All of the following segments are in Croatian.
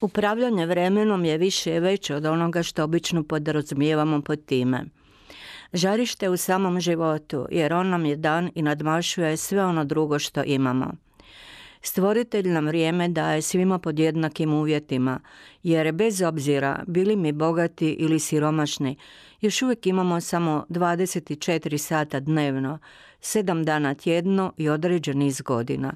Upravljanje vremenom je više i veće od onoga što obično podrazumijevamo pod time. Žarište u samom životu, jer on nam je dan i nadmašuje sve ono drugo što imamo. Stvoritelj nam vrijeme daje svima pod jednakim uvjetima, jer bez obzira bili mi bogati ili siromašni, još uvijek imamo samo 24 sata dnevno, 7 dana tjedno i određen niz godina.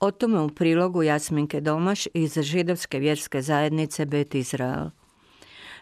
O tome u prilogu Jasminke Domaš iz židovske vjerske zajednice Bet Izrael.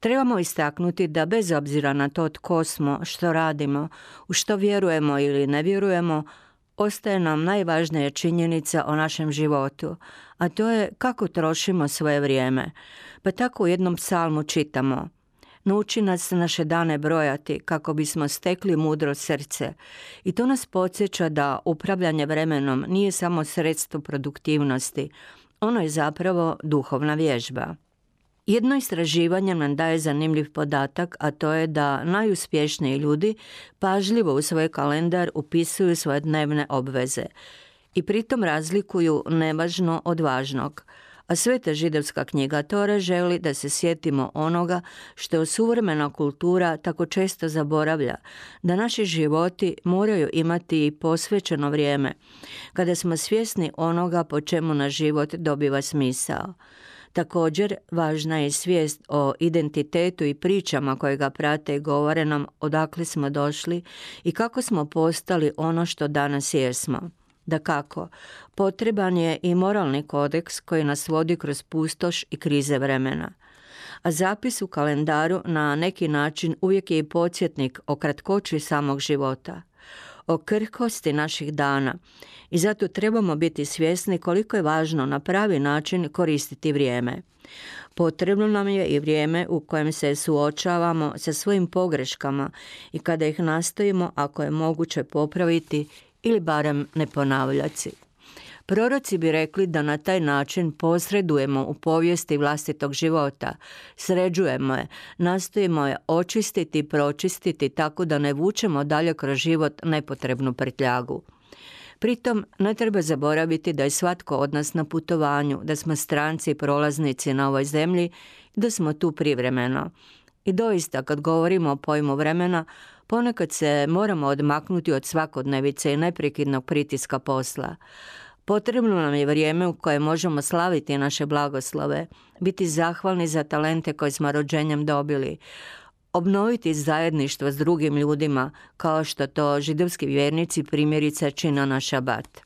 Trebamo istaknuti da bez obzira na to tko smo, što radimo, u što vjerujemo ili ne vjerujemo, ostaje nam najvažnija činjenica o našem životu, a to je kako trošimo svoje vrijeme. Pa tako u jednom psalmu čitamo Nauči nas naše dane brojati kako bismo stekli mudro srce. I to nas podsjeća da upravljanje vremenom nije samo sredstvo produktivnosti, ono je zapravo duhovna vježba. Jedno istraživanje nam daje zanimljiv podatak, a to je da najuspješniji ljudi pažljivo u svoj kalendar upisuju svoje dnevne obveze i pritom razlikuju nevažno od važnog. A sveta židovska knjiga Tore želi da se sjetimo onoga što suvremena kultura tako često zaboravlja, da naši životi moraju imati i posvećeno vrijeme, kada smo svjesni onoga po čemu na život dobiva smisao. Također, važna je svijest o identitetu i pričama koje ga prate i govore nam odakle smo došli i kako smo postali ono što danas jesmo. Da kako, potreban je i moralni kodeks koji nas vodi kroz pustoš i krize vremena. A zapis u kalendaru na neki način uvijek je i podsjetnik o kratkoći samog života o krhkosti naših dana i zato trebamo biti svjesni koliko je važno na pravi način koristiti vrijeme. Potrebno nam je i vrijeme u kojem se suočavamo sa svojim pogreškama i kada ih nastojimo ako je moguće popraviti ili barem ne ponavljati. Proroci bi rekli da na taj način posredujemo u povijesti vlastitog života, sređujemo je, nastojimo je očistiti i pročistiti tako da ne vučemo dalje kroz život nepotrebnu prtljagu. Pritom ne treba zaboraviti da je svatko od nas na putovanju, da smo stranci i prolaznici na ovoj zemlji i da smo tu privremeno. I doista kad govorimo o pojmu vremena, ponekad se moramo odmaknuti od svakodnevice i neprekidnog pritiska posla. Potrebno nam je vrijeme u koje možemo slaviti naše blagoslove, biti zahvalni za talente koje smo rođenjem dobili, obnoviti zajedništvo s drugim ljudima kao što to židovski vjernici primjerice čine na šabat.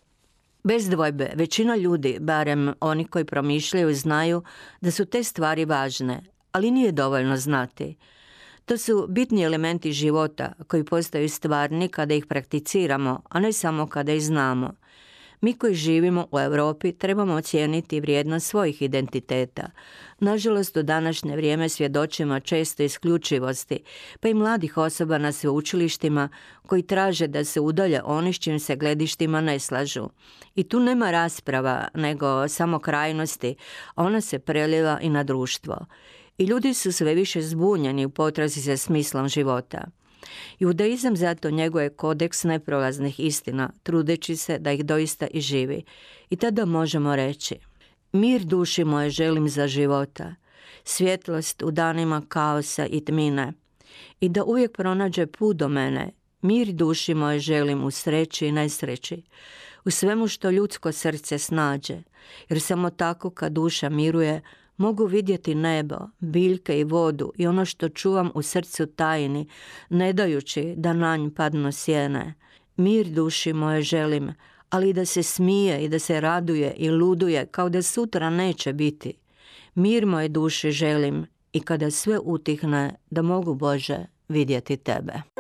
Bez dvojbe, većina ljudi, barem oni koji promišljaju, znaju da su te stvari važne, ali nije dovoljno znati. To su bitni elementi života koji postaju stvarni kada ih prakticiramo, a ne samo kada ih znamo. Mi koji živimo u Europi trebamo ocijeniti vrijednost svojih identiteta. Nažalost, u današnje vrijeme svjedočimo često isključivosti, pa i mladih osoba na sveučilištima koji traže da se udalje oni s čim se gledištima ne slažu. I tu nema rasprava, nego samo krajnosti, ona se preliva i na društvo. I ljudi su sve više zbunjeni u potrazi za smislom života. Judaizam zato njeguje kodeks neprolaznih istina, trudeći se da ih doista i živi. I tada možemo reći, mir duši moje želim za života, svjetlost u danima kaosa i tmine, i da uvijek pronađe put do mene, mir duši moje želim u sreći i nesreći, u svemu što ljudsko srce snađe, jer samo tako kad duša miruje, Mogu vidjeti nebo, biljke i vodu i ono što čuvam u srcu tajni, ne dajući da na nj padnu sjene. Mir duši moje želim, ali i da se smije i da se raduje i luduje kao da sutra neće biti. Mir moje duši želim i kada sve utihne da mogu Bože vidjeti tebe.